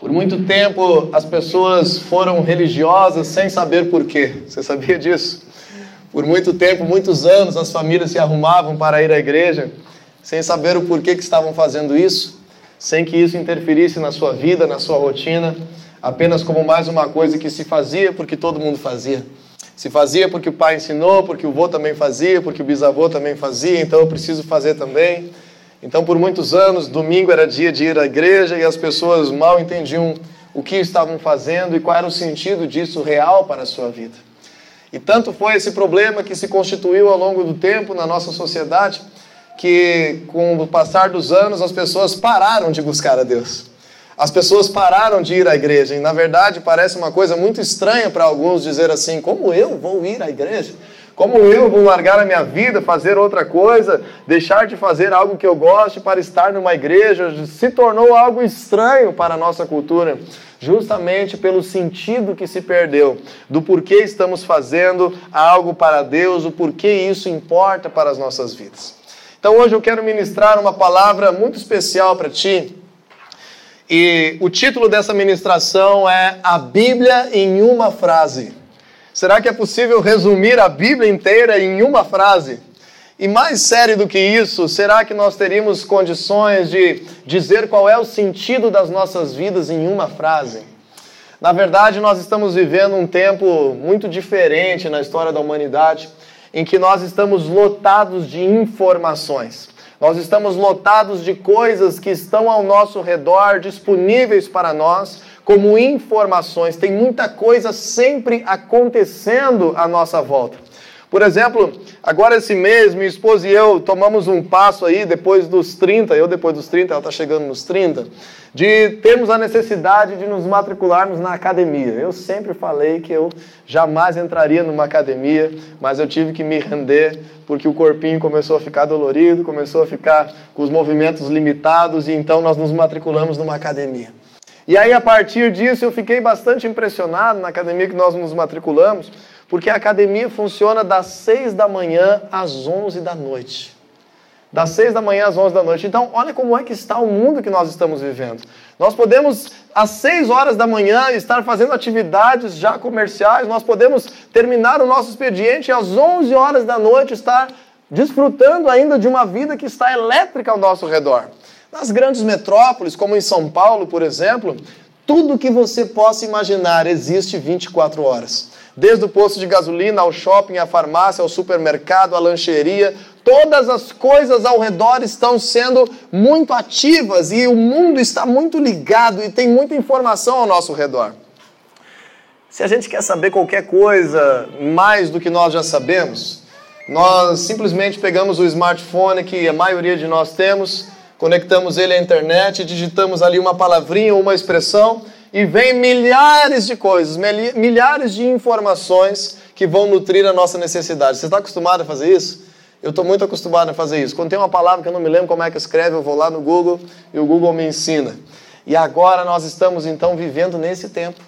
Por muito tempo as pessoas foram religiosas sem saber por quê. Você sabia disso? Por muito tempo, muitos anos, as famílias se arrumavam para ir à igreja sem saber o porquê que estavam fazendo isso, sem que isso interferisse na sua vida, na sua rotina, apenas como mais uma coisa que se fazia porque todo mundo fazia. Se fazia porque o pai ensinou, porque o avô também fazia, porque o bisavô também fazia, então eu preciso fazer também. Então, por muitos anos, domingo era dia de ir à igreja e as pessoas mal entendiam o que estavam fazendo e qual era o sentido disso real para a sua vida. E tanto foi esse problema que se constituiu ao longo do tempo na nossa sociedade que, com o passar dos anos, as pessoas pararam de buscar a Deus. As pessoas pararam de ir à igreja. E, na verdade, parece uma coisa muito estranha para alguns dizer assim: como eu vou ir à igreja? Como eu vou largar a minha vida, fazer outra coisa, deixar de fazer algo que eu goste para estar numa igreja? Se tornou algo estranho para a nossa cultura, justamente pelo sentido que se perdeu do porquê estamos fazendo algo para Deus, o porquê isso importa para as nossas vidas. Então hoje eu quero ministrar uma palavra muito especial para ti. E o título dessa ministração é A Bíblia em uma frase. Será que é possível resumir a Bíblia inteira em uma frase? E mais sério do que isso, será que nós teríamos condições de dizer qual é o sentido das nossas vidas em uma frase? Na verdade, nós estamos vivendo um tempo muito diferente na história da humanidade, em que nós estamos lotados de informações. Nós estamos lotados de coisas que estão ao nosso redor, disponíveis para nós, como informações. Tem muita coisa sempre acontecendo à nossa volta. Por exemplo, agora esse mês, minha esposa e eu tomamos um passo aí, depois dos 30, eu depois dos 30, ela está chegando nos 30, de termos a necessidade de nos matricularmos na academia. Eu sempre falei que eu jamais entraria numa academia, mas eu tive que me render porque o corpinho começou a ficar dolorido, começou a ficar com os movimentos limitados e então nós nos matriculamos numa academia. E aí, a partir disso, eu fiquei bastante impressionado na academia que nós nos matriculamos, porque a academia funciona das 6 da manhã às 11 da noite. Das 6 da manhã às 11 da noite. Então, olha como é que está o mundo que nós estamos vivendo. Nós podemos, às 6 horas da manhã, estar fazendo atividades já comerciais, nós podemos terminar o nosso expediente e às 11 horas da noite estar desfrutando ainda de uma vida que está elétrica ao nosso redor. Nas grandes metrópoles, como em São Paulo, por exemplo, tudo que você possa imaginar existe 24 horas. Desde o posto de gasolina, ao shopping, à farmácia, ao supermercado, à lancheria, todas as coisas ao redor estão sendo muito ativas e o mundo está muito ligado e tem muita informação ao nosso redor. Se a gente quer saber qualquer coisa mais do que nós já sabemos, nós simplesmente pegamos o smartphone que a maioria de nós temos conectamos ele à internet, digitamos ali uma palavrinha ou uma expressão e vem milhares de coisas, milhares de informações que vão nutrir a nossa necessidade. Você está acostumado a fazer isso? Eu estou muito acostumado a fazer isso. Quando tem uma palavra que eu não me lembro como é que escreve, eu vou lá no Google e o Google me ensina. E agora nós estamos então vivendo nesse tempo.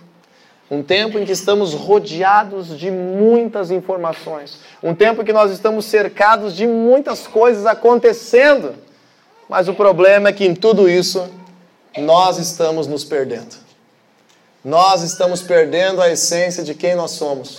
Um tempo em que estamos rodeados de muitas informações. Um tempo em que nós estamos cercados de muitas coisas acontecendo. Mas o problema é que em tudo isso nós estamos nos perdendo. Nós estamos perdendo a essência de quem nós somos.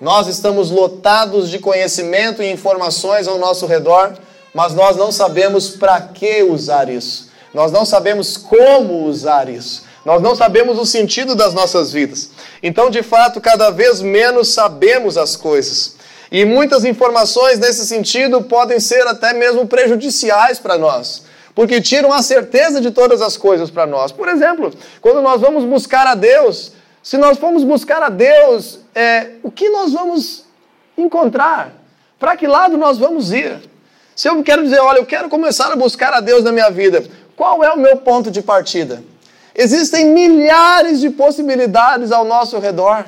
Nós estamos lotados de conhecimento e informações ao nosso redor, mas nós não sabemos para que usar isso. Nós não sabemos como usar isso. Nós não sabemos o sentido das nossas vidas. Então, de fato, cada vez menos sabemos as coisas. E muitas informações nesse sentido podem ser até mesmo prejudiciais para nós, porque tiram a certeza de todas as coisas para nós. Por exemplo, quando nós vamos buscar a Deus, se nós formos buscar a Deus, é, o que nós vamos encontrar? Para que lado nós vamos ir? Se eu quero dizer, olha, eu quero começar a buscar a Deus na minha vida, qual é o meu ponto de partida? Existem milhares de possibilidades ao nosso redor.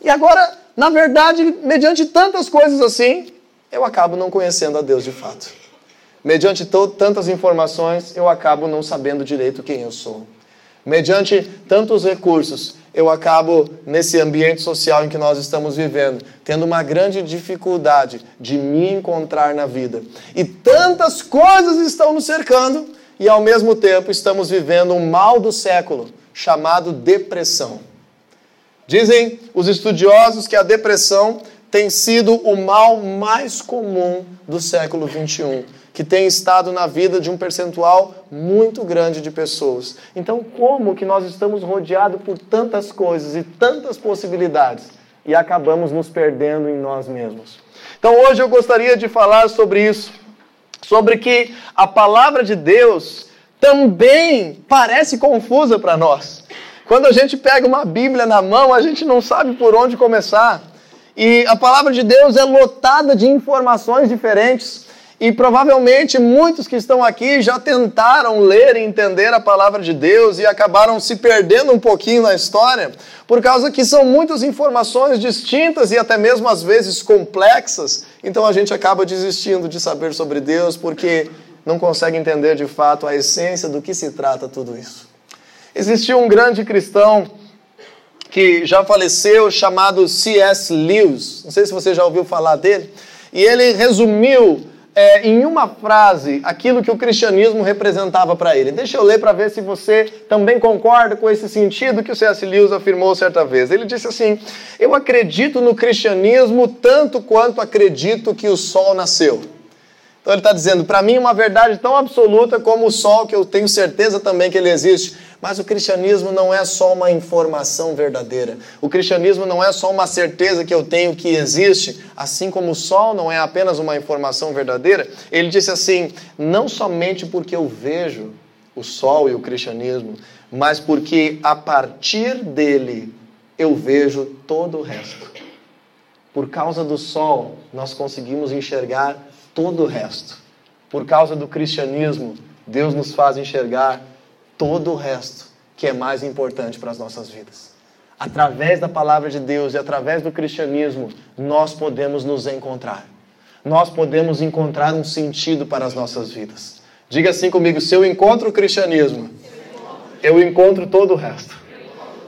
E agora, na verdade, mediante tantas coisas assim, eu acabo não conhecendo a Deus de fato. Mediante tantas informações, eu acabo não sabendo direito quem eu sou. Mediante tantos recursos, eu acabo, nesse ambiente social em que nós estamos vivendo, tendo uma grande dificuldade de me encontrar na vida. E tantas coisas estão nos cercando, e ao mesmo tempo estamos vivendo um mal do século, chamado depressão. Dizem os estudiosos que a depressão tem sido o mal mais comum do século 21, que tem estado na vida de um percentual muito grande de pessoas. Então, como que nós estamos rodeados por tantas coisas e tantas possibilidades e acabamos nos perdendo em nós mesmos? Então, hoje eu gostaria de falar sobre isso, sobre que a palavra de Deus também parece confusa para nós. Quando a gente pega uma Bíblia na mão, a gente não sabe por onde começar. E a palavra de Deus é lotada de informações diferentes. E provavelmente muitos que estão aqui já tentaram ler e entender a palavra de Deus e acabaram se perdendo um pouquinho na história, por causa que são muitas informações distintas e até mesmo às vezes complexas. Então a gente acaba desistindo de saber sobre Deus porque não consegue entender de fato a essência do que se trata tudo isso. Existiu um grande cristão que já faleceu chamado C.S. Lewis. Não sei se você já ouviu falar dele. E ele resumiu é, em uma frase aquilo que o cristianismo representava para ele. Deixa eu ler para ver se você também concorda com esse sentido que o C.S. Lewis afirmou certa vez. Ele disse assim: Eu acredito no cristianismo tanto quanto acredito que o sol nasceu. Então ele está dizendo, para mim, uma verdade tão absoluta como o sol, que eu tenho certeza também que ele existe. Mas o cristianismo não é só uma informação verdadeira. O cristianismo não é só uma certeza que eu tenho que existe, assim como o sol não é apenas uma informação verdadeira. Ele disse assim: não somente porque eu vejo o sol e o cristianismo, mas porque a partir dele eu vejo todo o resto. Por causa do sol, nós conseguimos enxergar todo o resto. Por causa do cristianismo, Deus nos faz enxergar todo o resto que é mais importante para as nossas vidas. Através da palavra de Deus e através do cristianismo, nós podemos nos encontrar. Nós podemos encontrar um sentido para as nossas vidas. Diga assim comigo: se eu encontro o cristianismo, eu encontro todo o resto.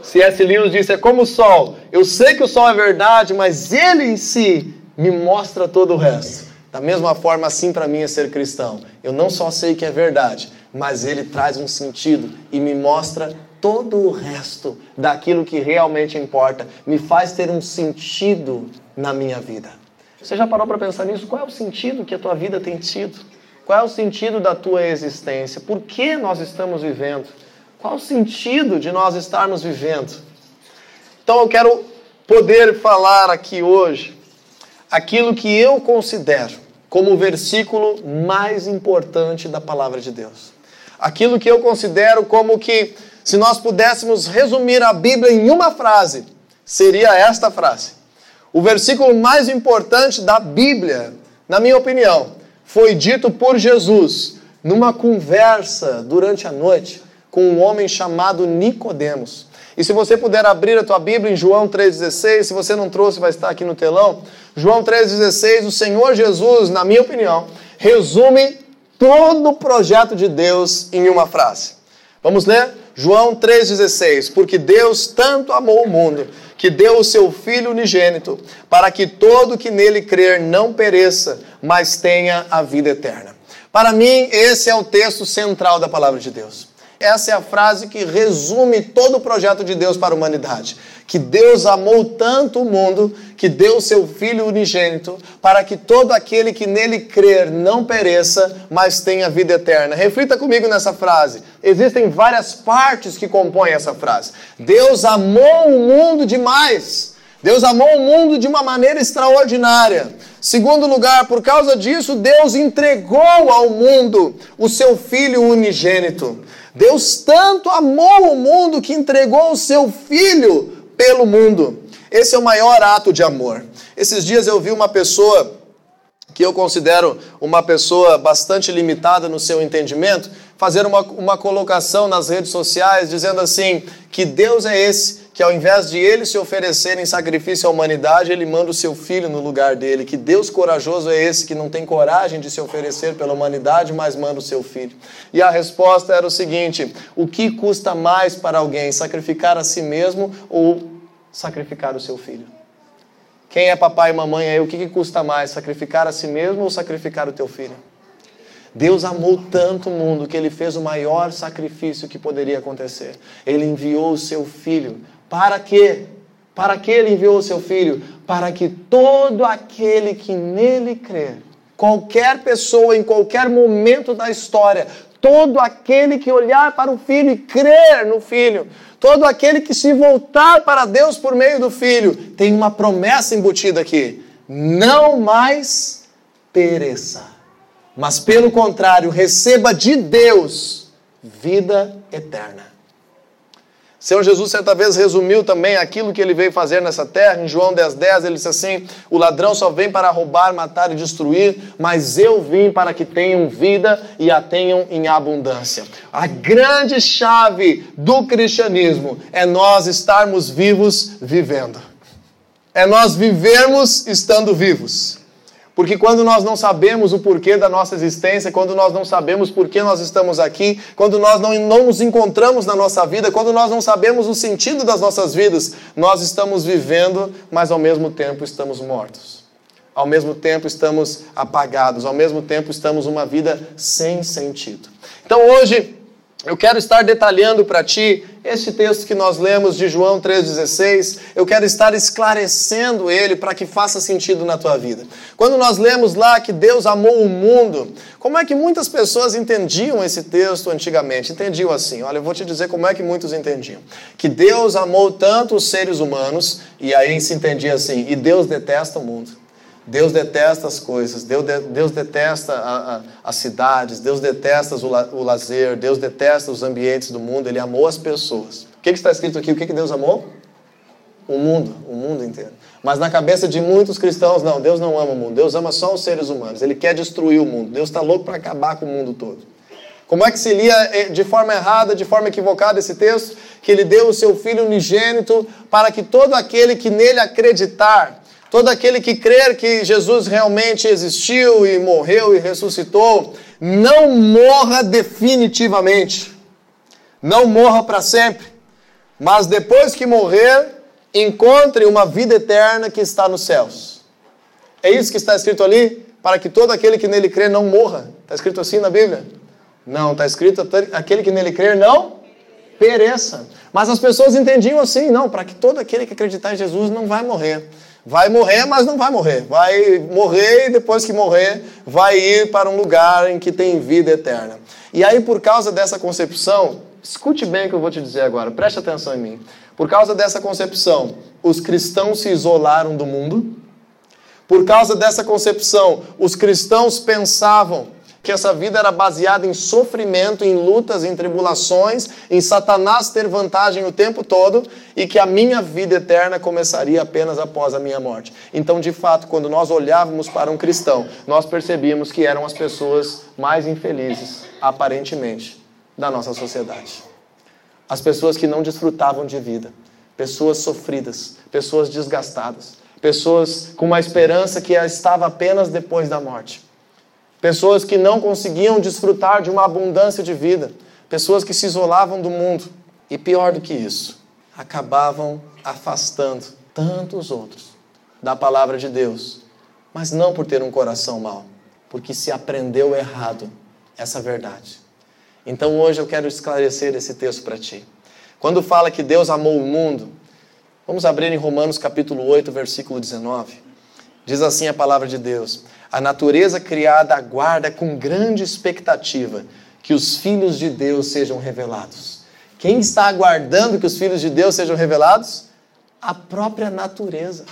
C.S. Lewis disse: é como o sol. Eu sei que o sol é verdade, mas ele em si me mostra todo o resto. Da mesma forma, assim para mim é ser cristão. Eu não só sei que é verdade, mas ele traz um sentido e me mostra todo o resto daquilo que realmente importa. Me faz ter um sentido na minha vida. Você já parou para pensar nisso? Qual é o sentido que a tua vida tem tido? Qual é o sentido da tua existência? Por que nós estamos vivendo? Qual o sentido de nós estarmos vivendo? Então eu quero poder falar aqui hoje aquilo que eu considero como o versículo mais importante da palavra de Deus. Aquilo que eu considero como que, se nós pudéssemos resumir a Bíblia em uma frase, seria esta frase. O versículo mais importante da Bíblia, na minha opinião, foi dito por Jesus numa conversa durante a noite com um homem chamado Nicodemos. E se você puder abrir a tua Bíblia em João 3,16, se você não trouxe, vai estar aqui no telão. João 3,16, o Senhor Jesus, na minha opinião, resume todo o projeto de Deus em uma frase. Vamos ler? João 3,16. Porque Deus tanto amou o mundo que deu o seu Filho unigênito, para que todo que nele crer não pereça, mas tenha a vida eterna. Para mim, esse é o texto central da palavra de Deus. Essa é a frase que resume todo o projeto de Deus para a humanidade. Que Deus amou tanto o mundo que deu seu Filho unigênito para que todo aquele que nele crer não pereça, mas tenha vida eterna. Reflita comigo nessa frase. Existem várias partes que compõem essa frase. Deus amou o mundo demais. Deus amou o mundo de uma maneira extraordinária. Segundo lugar, por causa disso, Deus entregou ao mundo o seu Filho unigênito. Deus tanto amou o mundo que entregou o seu filho pelo mundo. Esse é o maior ato de amor. Esses dias eu vi uma pessoa que eu considero uma pessoa bastante limitada no seu entendimento, fazer uma, uma colocação nas redes sociais dizendo assim: que Deus é esse que ao invés de ele se oferecer em sacrifício à humanidade, ele manda o seu filho no lugar dele. Que Deus corajoso é esse que não tem coragem de se oferecer pela humanidade, mas manda o seu filho. E a resposta era o seguinte: o que custa mais para alguém, sacrificar a si mesmo ou sacrificar o seu filho? Quem é papai e mamãe aí, o que, que custa mais, sacrificar a si mesmo ou sacrificar o teu filho? Deus amou tanto o mundo que ele fez o maior sacrifício que poderia acontecer. Ele enviou o seu filho. Para quê? Para que ele enviou o seu filho? Para que todo aquele que nele crer, qualquer pessoa em qualquer momento da história, todo aquele que olhar para o filho e crer no filho, todo aquele que se voltar para Deus por meio do filho, tem uma promessa embutida aqui: não mais pereça, mas pelo contrário, receba de Deus vida eterna. Senhor Jesus certa vez resumiu também aquilo que ele veio fazer nessa terra. Em João 10,10 10, ele disse assim: O ladrão só vem para roubar, matar e destruir, mas eu vim para que tenham vida e a tenham em abundância. A grande chave do cristianismo é nós estarmos vivos vivendo. É nós vivermos estando vivos. Porque quando nós não sabemos o porquê da nossa existência, quando nós não sabemos por que nós estamos aqui, quando nós não, não nos encontramos na nossa vida, quando nós não sabemos o sentido das nossas vidas, nós estamos vivendo, mas ao mesmo tempo estamos mortos. Ao mesmo tempo estamos apagados, ao mesmo tempo estamos uma vida sem sentido. Então hoje eu quero estar detalhando para ti este texto que nós lemos de João 3,16. Eu quero estar esclarecendo ele para que faça sentido na tua vida. Quando nós lemos lá que Deus amou o mundo, como é que muitas pessoas entendiam esse texto antigamente? Entendiam assim. Olha, eu vou te dizer como é que muitos entendiam. Que Deus amou tanto os seres humanos, e aí se entendia assim, e Deus detesta o mundo. Deus detesta as coisas, Deus, de, Deus detesta a, a, as cidades, Deus detesta o, la, o, lazer, Deus detesta os ambientes do mundo, Ele amou as pessoas. O que, que está escrito aqui? O que, que Deus amou? O mundo, o mundo inteiro. Mas na cabeça de muitos cristãos, não, Deus não ama o mundo, Deus ama só os seres humanos, Ele quer destruir o mundo, Deus está louco para acabar com o mundo todo. Como é que se lia eh, de forma errada, de forma equivocada esse texto? Que Ele deu o seu Filho unigênito para que todo aquele que nele acreditar, Todo aquele que crer que Jesus realmente existiu e morreu e ressuscitou, não morra definitivamente. Não morra para sempre. Mas depois que morrer, encontre uma vida eterna que está nos céus. É isso que está escrito ali? Para que todo aquele que nele crer não morra. Está escrito assim na Bíblia? Não, está escrito aquele que nele crer não pereça. Mas as pessoas entendiam assim, não, para que todo aquele que acreditar em Jesus não vai morrer. Vai morrer, mas não vai morrer. Vai morrer e depois que morrer, vai ir para um lugar em que tem vida eterna. E aí, por causa dessa concepção, escute bem o que eu vou te dizer agora, preste atenção em mim. Por causa dessa concepção, os cristãos se isolaram do mundo. Por causa dessa concepção, os cristãos pensavam que essa vida era baseada em sofrimento, em lutas, em tribulações, em Satanás ter vantagem o tempo todo e que a minha vida eterna começaria apenas após a minha morte. Então, de fato, quando nós olhávamos para um cristão, nós percebíamos que eram as pessoas mais infelizes, aparentemente, da nossa sociedade. As pessoas que não desfrutavam de vida, pessoas sofridas, pessoas desgastadas, pessoas com uma esperança que estava apenas depois da morte. Pessoas que não conseguiam desfrutar de uma abundância de vida. Pessoas que se isolavam do mundo. E pior do que isso, acabavam afastando tantos outros da palavra de Deus. Mas não por ter um coração mau, porque se aprendeu errado essa verdade. Então hoje eu quero esclarecer esse texto para ti. Quando fala que Deus amou o mundo, vamos abrir em Romanos capítulo 8, versículo 19. Diz assim a palavra de Deus: a natureza criada aguarda com grande expectativa que os filhos de Deus sejam revelados. Quem está aguardando que os filhos de Deus sejam revelados? A própria natureza.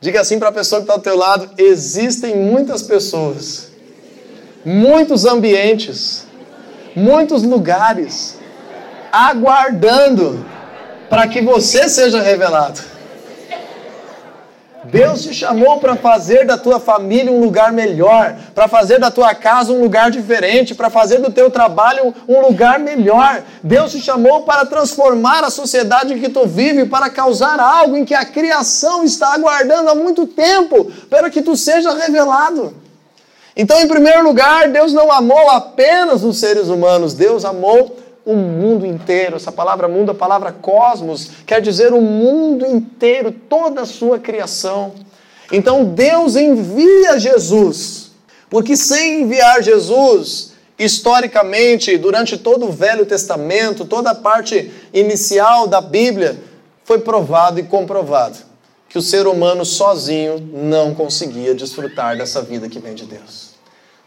Diga assim para a pessoa que está ao teu lado: existem muitas pessoas, muitos ambientes, muitos lugares aguardando para que você seja revelado. Deus te chamou para fazer da tua família um lugar melhor, para fazer da tua casa um lugar diferente, para fazer do teu trabalho um lugar melhor. Deus te chamou para transformar a sociedade em que tu vive, para causar algo em que a criação está aguardando há muito tempo, para que tu seja revelado. Então, em primeiro lugar, Deus não amou apenas os seres humanos, Deus amou o mundo inteiro. Essa palavra mundo, a palavra cosmos, quer dizer o mundo inteiro, toda a sua criação. Então Deus envia Jesus Porque sem enviar Jesus, historicamente, durante todo o Velho Testamento, toda a parte inicial da Bíblia, foi provado e comprovado que o ser humano sozinho não conseguia desfrutar dessa vida que vem de Deus.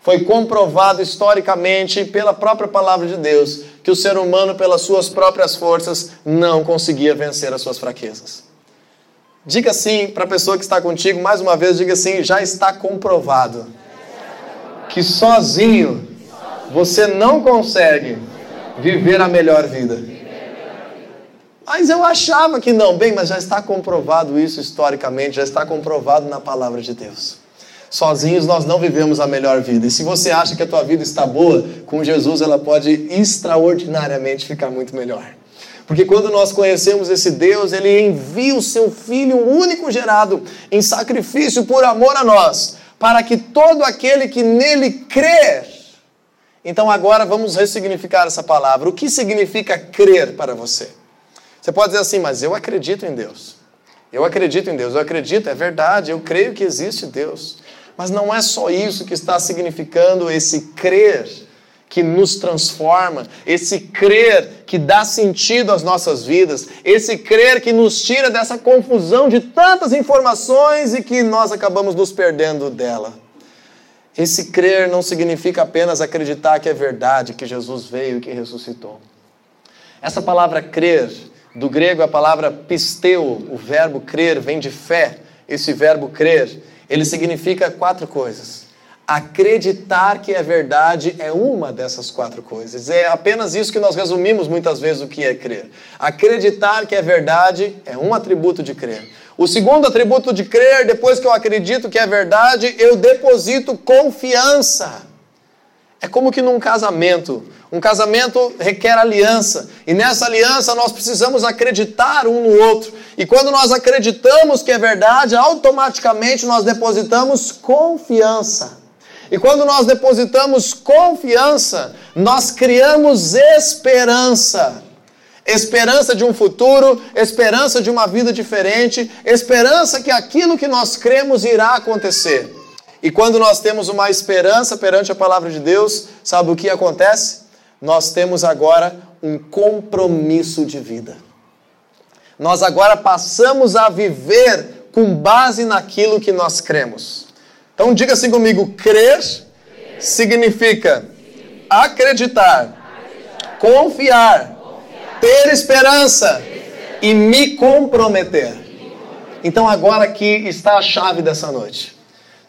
Foi comprovado historicamente pela própria palavra de Deus que o ser humano, pelas suas próprias forças, não conseguia vencer as suas fraquezas. Diga assim para a pessoa que está contigo, mais uma vez, diga assim: já está comprovado que sozinho você não consegue viver a melhor vida. Mas eu achava que não. Bem, mas já está comprovado isso historicamente, já está comprovado na palavra de Deus. Sozinhos nós não vivemos a melhor vida. E se você acha que a tua vida está boa, com Jesus ela pode extraordinariamente ficar muito melhor. Porque quando nós conhecemos esse Deus, ele envia o seu Filho único gerado em sacrifício por amor a nós, para que todo aquele que nele crer. Então agora vamos ressignificar essa palavra. O que significa crer para você? Você pode dizer assim, mas eu acredito em Deus. Eu acredito em Deus, eu acredito, é verdade, eu creio que existe Deus. Mas não é só isso que está significando esse crer que nos transforma, esse crer que dá sentido às nossas vidas, esse crer que nos tira dessa confusão de tantas informações e que nós acabamos nos perdendo dela. Esse crer não significa apenas acreditar que é verdade, que Jesus veio e que ressuscitou. Essa palavra crer, do grego a palavra pisteu, o verbo crer vem de fé. Esse verbo crer, ele significa quatro coisas. Acreditar que é verdade é uma dessas quatro coisas. É apenas isso que nós resumimos muitas vezes o que é crer. Acreditar que é verdade é um atributo de crer. O segundo atributo de crer, depois que eu acredito que é verdade, eu deposito confiança. É como que num casamento. Um casamento requer aliança. E nessa aliança nós precisamos acreditar um no outro. E quando nós acreditamos que é verdade, automaticamente nós depositamos confiança. E quando nós depositamos confiança, nós criamos esperança. Esperança de um futuro, esperança de uma vida diferente, esperança que aquilo que nós cremos irá acontecer. E quando nós temos uma esperança perante a palavra de Deus, sabe o que acontece? Nós temos agora um compromisso de vida. Nós agora passamos a viver com base naquilo que nós cremos. Então diga assim comigo: crer significa acreditar, confiar, ter esperança e me comprometer. Então agora aqui está a chave dessa noite.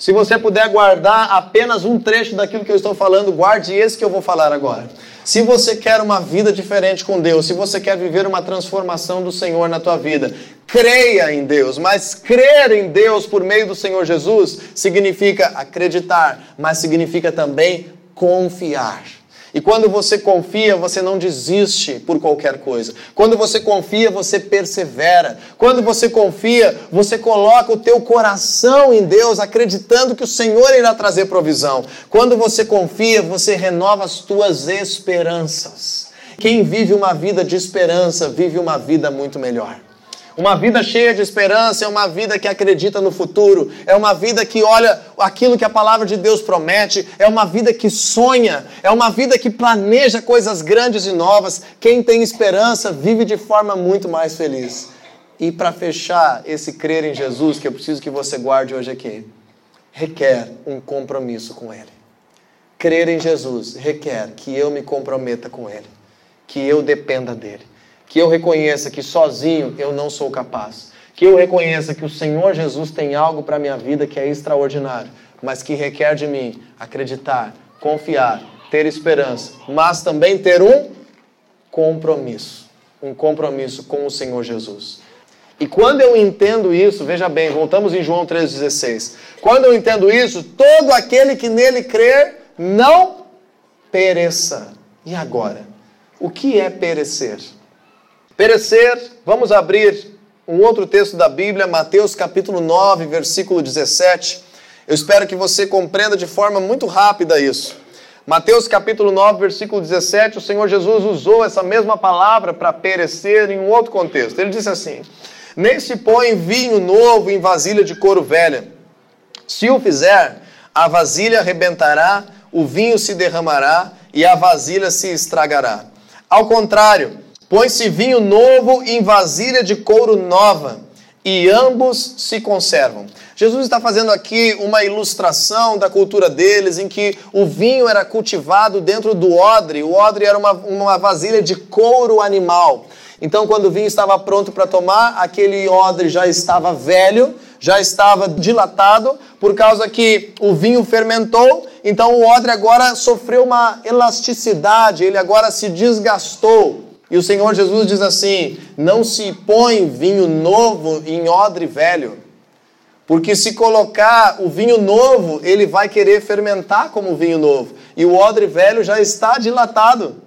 Se você puder guardar apenas um trecho daquilo que eu estou falando, guarde esse que eu vou falar agora. Se você quer uma vida diferente com Deus, se você quer viver uma transformação do Senhor na tua vida, creia em Deus. Mas crer em Deus por meio do Senhor Jesus significa acreditar, mas significa também confiar. E quando você confia, você não desiste por qualquer coisa. Quando você confia, você persevera. Quando você confia, você coloca o teu coração em Deus, acreditando que o Senhor irá trazer provisão. Quando você confia, você renova as tuas esperanças. Quem vive uma vida de esperança, vive uma vida muito melhor. Uma vida cheia de esperança é uma vida que acredita no futuro, é uma vida que olha aquilo que a palavra de Deus promete, é uma vida que sonha, é uma vida que planeja coisas grandes e novas. Quem tem esperança vive de forma muito mais feliz. E para fechar esse crer em Jesus, que eu preciso que você guarde hoje aqui, requer um compromisso com Ele. Crer em Jesus requer que eu me comprometa com Ele, que eu dependa dele que eu reconheça que sozinho eu não sou capaz, que eu reconheça que o Senhor Jesus tem algo para a minha vida que é extraordinário, mas que requer de mim acreditar, confiar, ter esperança, mas também ter um compromisso, um compromisso com o Senhor Jesus. E quando eu entendo isso, veja bem, voltamos em João 3,16. Quando eu entendo isso, todo aquele que nele crer não pereça. E agora? O que é perecer? Perecer, vamos abrir um outro texto da Bíblia, Mateus capítulo 9, versículo 17. Eu espero que você compreenda de forma muito rápida isso. Mateus capítulo 9, versículo 17, o Senhor Jesus usou essa mesma palavra para perecer em um outro contexto. Ele disse assim: Nem se põe vinho novo em vasilha de couro velha. Se o fizer, A vasilha arrebentará, o vinho se derramará e a vasilha se estragará. Ao contrário, põe-se vinho novo em vasilha de couro nova, e ambos se conservam. Jesus está fazendo aqui uma ilustração da cultura deles, em que o vinho era cultivado dentro do odre. O odre era uma, uma vasilha de couro animal. Então, quando o vinho estava pronto para tomar, aquele odre já estava velho, já estava dilatado, por causa que o vinho fermentou. Então, o odre agora sofreu uma elasticidade, ele agora se desgastou. E o Senhor Jesus diz assim: não se põe vinho novo em odre velho. Porque se colocar o vinho novo, ele vai querer fermentar como vinho novo. E o odre velho já está dilatado.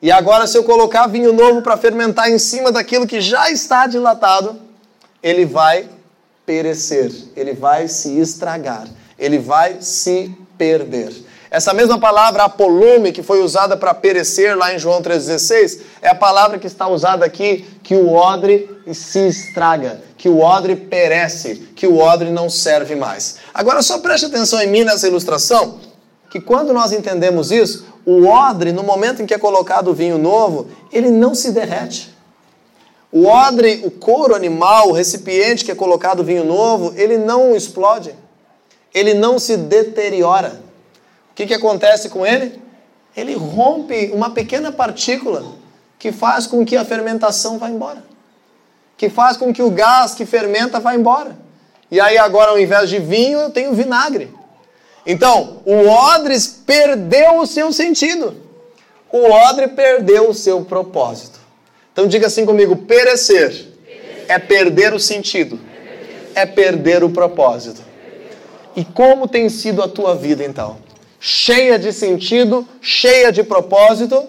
E agora, se eu colocar vinho novo para fermentar em cima daquilo que já está dilatado, ele vai perecer, ele vai se estragar, ele vai se perder. Essa mesma palavra apolume que foi usada para perecer lá em João 3,16 é a palavra que está usada aqui que o odre se estraga, que o odre perece, que o odre não serve mais. Agora só preste atenção em mim nessa ilustração, que quando nós entendemos isso, o odre, no momento em que é colocado o vinho novo, ele não se derrete. O odre, o couro animal, o recipiente que é colocado o vinho novo, ele não explode. Ele não se deteriora. O que, que acontece com ele? Ele rompe uma pequena partícula que faz com que a fermentação vá embora. Que faz com que o gás que fermenta vá embora. E aí agora, ao invés de vinho, eu tenho vinagre. Então, o odres perdeu o seu sentido. O odre perdeu o seu propósito. Então diga assim comigo: perecer é perder o sentido, é perder o propósito. E como tem sido a tua vida então? Cheia de sentido, cheia de propósito,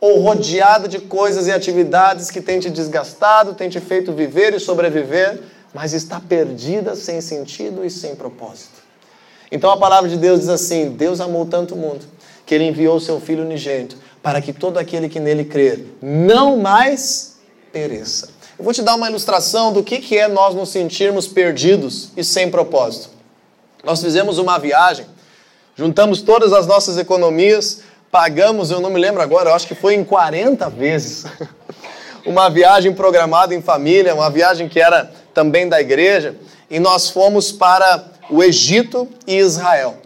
ou rodeada de coisas e atividades que têm te desgastado, têm te feito viver e sobreviver, mas está perdida, sem sentido e sem propósito? Então a palavra de Deus diz assim: Deus amou tanto o mundo que ele enviou seu Filho unigênito para que todo aquele que nele crer não mais pereça. Eu vou te dar uma ilustração do que, que é nós nos sentirmos perdidos e sem propósito. Nós fizemos uma viagem, juntamos todas as nossas economias, pagamos, eu não me lembro agora, eu acho que foi em 40 vezes. uma viagem programada em família, uma viagem que era também da igreja, e nós fomos para o Egito e Israel.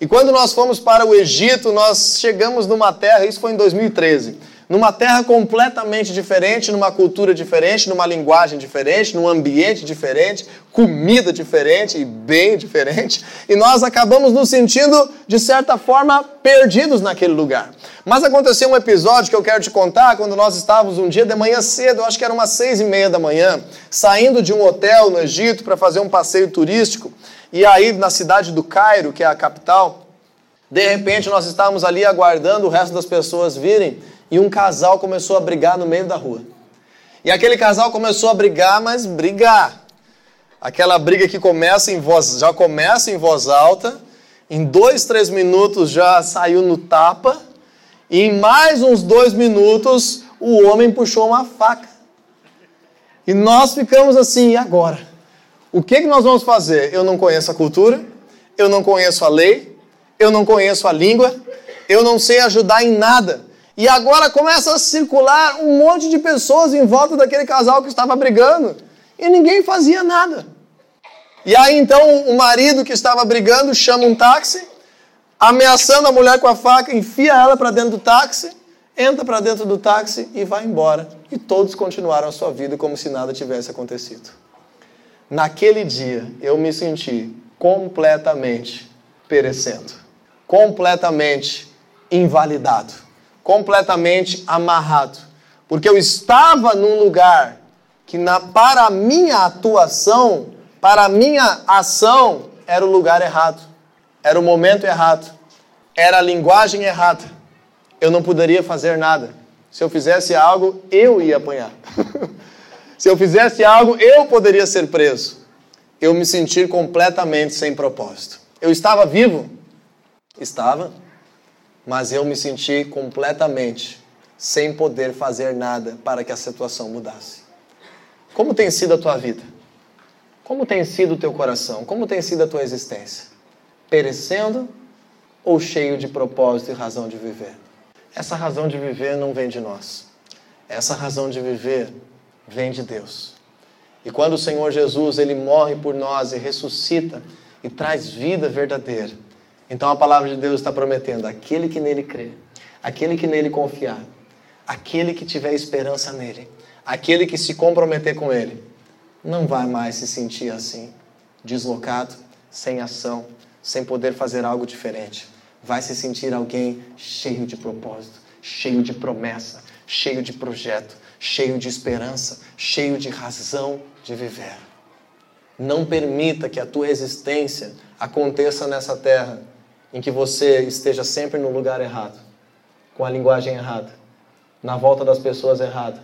E quando nós fomos para o Egito, nós chegamos numa terra, isso foi em 2013, numa terra completamente diferente, numa cultura diferente, numa linguagem diferente, num ambiente diferente, comida diferente e bem diferente, e nós acabamos nos sentindo, de certa forma, perdidos naquele lugar. Mas aconteceu um episódio que eu quero te contar quando nós estávamos um dia de manhã cedo, eu acho que era umas seis e meia da manhã, saindo de um hotel no Egito para fazer um passeio turístico. E aí, na cidade do Cairo, que é a capital, de repente nós estávamos ali aguardando o resto das pessoas virem e um casal começou a brigar no meio da rua. E aquele casal começou a brigar, mas brigar. Aquela briga que começa em voz, já começa em voz alta, em dois, três minutos já saiu no tapa, e em mais uns dois minutos o homem puxou uma faca. E nós ficamos assim, e agora? O que, que nós vamos fazer? Eu não conheço a cultura, eu não conheço a lei, eu não conheço a língua, eu não sei ajudar em nada. E agora começa a circular um monte de pessoas em volta daquele casal que estava brigando e ninguém fazia nada. E aí então o marido que estava brigando chama um táxi, ameaçando a mulher com a faca, enfia ela para dentro do táxi, entra para dentro do táxi e vai embora. E todos continuaram a sua vida como se nada tivesse acontecido. Naquele dia eu me senti completamente perecendo, completamente invalidado, completamente amarrado, porque eu estava num lugar que na, para a minha atuação, para a minha ação, era o lugar errado, era o momento errado, era a linguagem errada. Eu não poderia fazer nada. Se eu fizesse algo, eu ia apanhar. Se eu fizesse algo, eu poderia ser preso. Eu me sentir completamente sem propósito. Eu estava vivo? Estava. Mas eu me senti completamente sem poder fazer nada para que a situação mudasse. Como tem sido a tua vida? Como tem sido o teu coração? Como tem sido a tua existência? Perecendo ou cheio de propósito e razão de viver? Essa razão de viver não vem de nós. Essa razão de viver vem de Deus. E quando o Senhor Jesus ele morre por nós e ressuscita e traz vida verdadeira, então a palavra de Deus está prometendo: aquele que nele crê, aquele que nele confiar, aquele que tiver esperança nele, aquele que se comprometer com ele, não vai mais se sentir assim, deslocado, sem ação, sem poder fazer algo diferente. Vai se sentir alguém cheio de propósito, cheio de promessa, cheio de projeto, cheio de esperança, cheio de razão de viver. Não permita que a tua existência aconteça nessa terra em que você esteja sempre no lugar errado, com a linguagem errada, na volta das pessoas errada,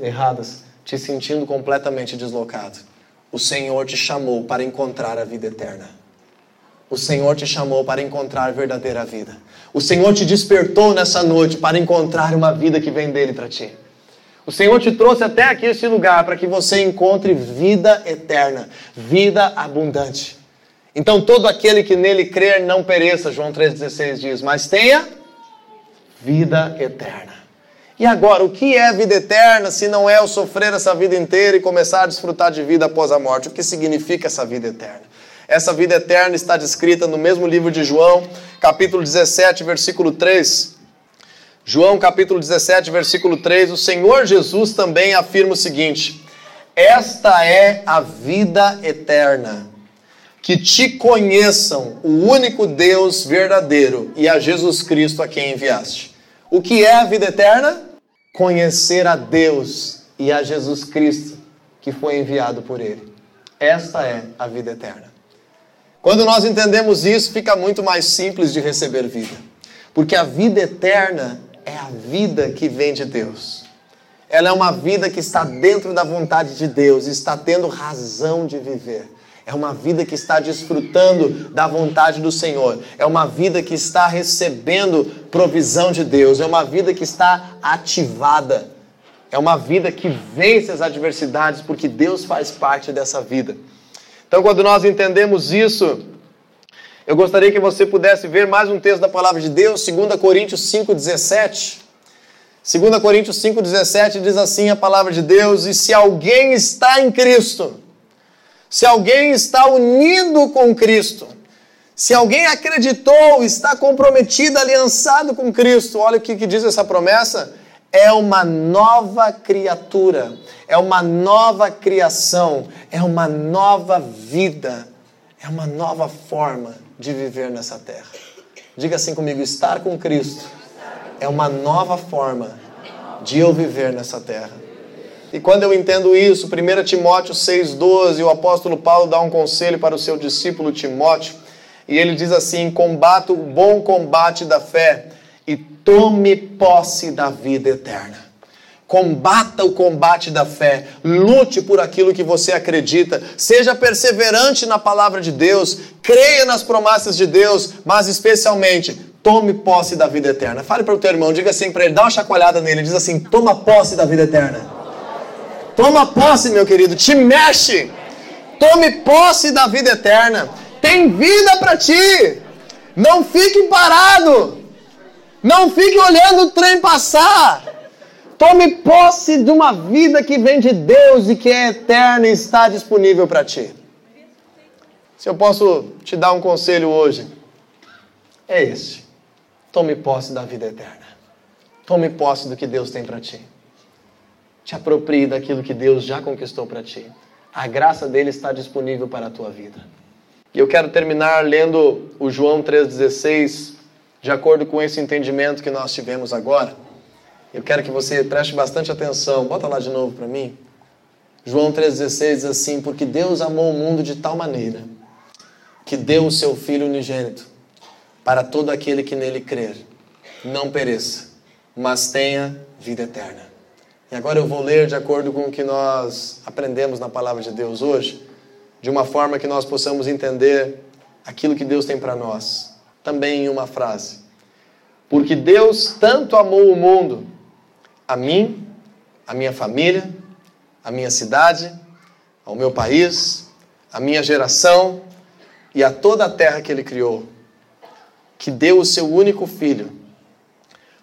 erradas, te sentindo completamente deslocado. O Senhor te chamou para encontrar a vida eterna. O Senhor te chamou para encontrar a verdadeira vida. O Senhor te despertou nessa noite para encontrar uma vida que vem dele para ti. O Senhor te trouxe até aqui esse lugar para que você encontre vida eterna, vida abundante. Então todo aquele que nele crer não pereça, João 3,16 diz, mas tenha vida eterna. E agora, o que é vida eterna se não é o sofrer essa vida inteira e começar a desfrutar de vida após a morte? O que significa essa vida eterna? Essa vida eterna está descrita no mesmo livro de João, capítulo 17, versículo 3. João, capítulo 17, versículo 3. O Senhor Jesus também afirma o seguinte: Esta é a vida eterna, que te conheçam o único Deus verdadeiro e a Jesus Cristo a quem enviaste. O que é a vida eterna? Conhecer a Deus e a Jesus Cristo que foi enviado por Ele. Esta é a vida eterna. Quando nós entendemos isso, fica muito mais simples de receber vida. Porque a vida eterna é a vida que vem de Deus. Ela é uma vida que está dentro da vontade de Deus, está tendo razão de viver. É uma vida que está desfrutando da vontade do Senhor. É uma vida que está recebendo provisão de Deus. É uma vida que está ativada. É uma vida que vence as adversidades porque Deus faz parte dessa vida. Então, quando nós entendemos isso, eu gostaria que você pudesse ver mais um texto da palavra de Deus, 2 Coríntios 5,17. 2 Coríntios 5,17 diz assim a palavra de Deus: E se alguém está em Cristo, se alguém está unido com Cristo, se alguém acreditou, está comprometido, aliançado com Cristo, olha o que, que diz essa promessa: é uma nova criatura, é uma nova criação, é uma nova vida, é uma nova forma de viver nessa terra. Diga assim comigo: estar com Cristo é uma nova forma de eu viver nessa terra. E quando eu entendo isso, 1 Timóteo 6,12, o apóstolo Paulo dá um conselho para o seu discípulo Timóteo, e ele diz assim: combata o bom combate da fé e tome posse da vida eterna. Combata o combate da fé, lute por aquilo que você acredita, seja perseverante na palavra de Deus, creia nas promessas de Deus, mas especialmente tome posse da vida eterna. Fale para o teu irmão, diga assim para ele, dá uma chacoalhada nele, diz assim: toma posse da vida eterna. Toma posse, meu querido, te mexe. Tome posse da vida eterna. Tem vida para ti. Não fique parado. Não fique olhando o trem passar. Tome posse de uma vida que vem de Deus e que é eterna e está disponível para ti. Se eu posso te dar um conselho hoje, é esse. Tome posse da vida eterna. Tome posse do que Deus tem para ti. Te aproprie daquilo que Deus já conquistou para ti. A graça dele está disponível para a tua vida. E eu quero terminar lendo o João 3,16, de acordo com esse entendimento que nós tivemos agora. Eu quero que você preste bastante atenção. Bota lá de novo para mim. João 3,16 diz assim: Porque Deus amou o mundo de tal maneira que deu o seu Filho unigênito para todo aquele que nele crer, não pereça, mas tenha vida eterna. E agora eu vou ler de acordo com o que nós aprendemos na palavra de Deus hoje, de uma forma que nós possamos entender aquilo que Deus tem para nós. Também em uma frase. Porque Deus tanto amou o mundo, a mim, a minha família, a minha cidade, ao meu país, a minha geração e a toda a terra que ele criou, que deu o seu único filho,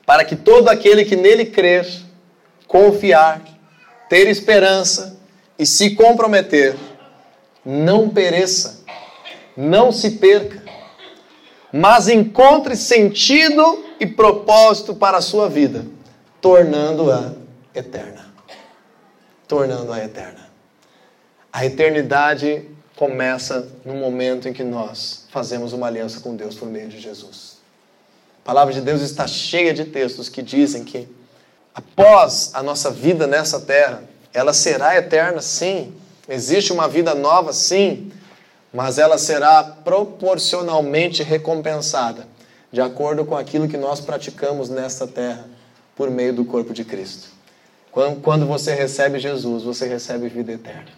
para que todo aquele que nele crer, confiar, ter esperança e se comprometer, não pereça, não se perca, mas encontre sentido e propósito para a sua vida, tornando-a eterna. Tornando-a eterna. A eternidade começa no momento em que nós fazemos uma aliança com Deus por meio de Jesus. A palavra de Deus está cheia de textos que dizem que após a nossa vida nessa terra, ela será eterna, sim. Existe uma vida nova, sim, mas ela será proporcionalmente recompensada de acordo com aquilo que nós praticamos nesta terra por meio do corpo de Cristo. Quando você recebe Jesus, você recebe vida eterna.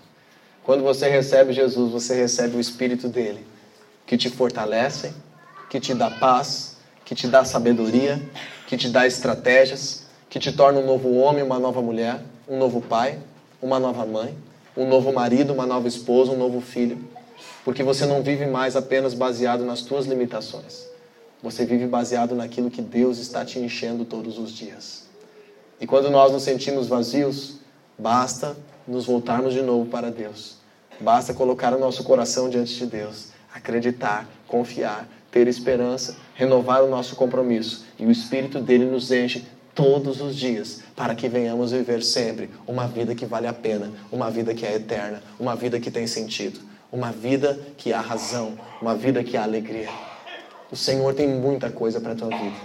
Quando você recebe Jesus, você recebe o Espírito dele, que te fortalece, que te dá paz, que te dá sabedoria, que te dá estratégias, que te torna um novo homem, uma nova mulher, um novo pai, uma nova mãe, um novo marido, uma nova esposa, um novo filho porque você não vive mais apenas baseado nas tuas limitações. Você vive baseado naquilo que Deus está te enchendo todos os dias. E quando nós nos sentimos vazios, basta nos voltarmos de novo para Deus. Basta colocar o nosso coração diante de Deus, acreditar, confiar, ter esperança, renovar o nosso compromisso. E o Espírito dele nos enche todos os dias, para que venhamos viver sempre uma vida que vale a pena, uma vida que é eterna, uma vida que tem sentido. Uma vida que há razão, uma vida que há alegria. O Senhor tem muita coisa para a tua vida,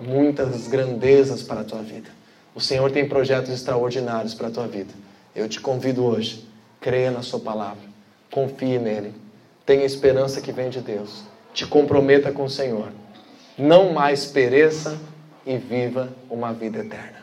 muitas grandezas para a tua vida. O Senhor tem projetos extraordinários para a tua vida. Eu te convido hoje, creia na Sua palavra, confie nele, tenha esperança que vem de Deus, te comprometa com o Senhor. Não mais pereça e viva uma vida eterna.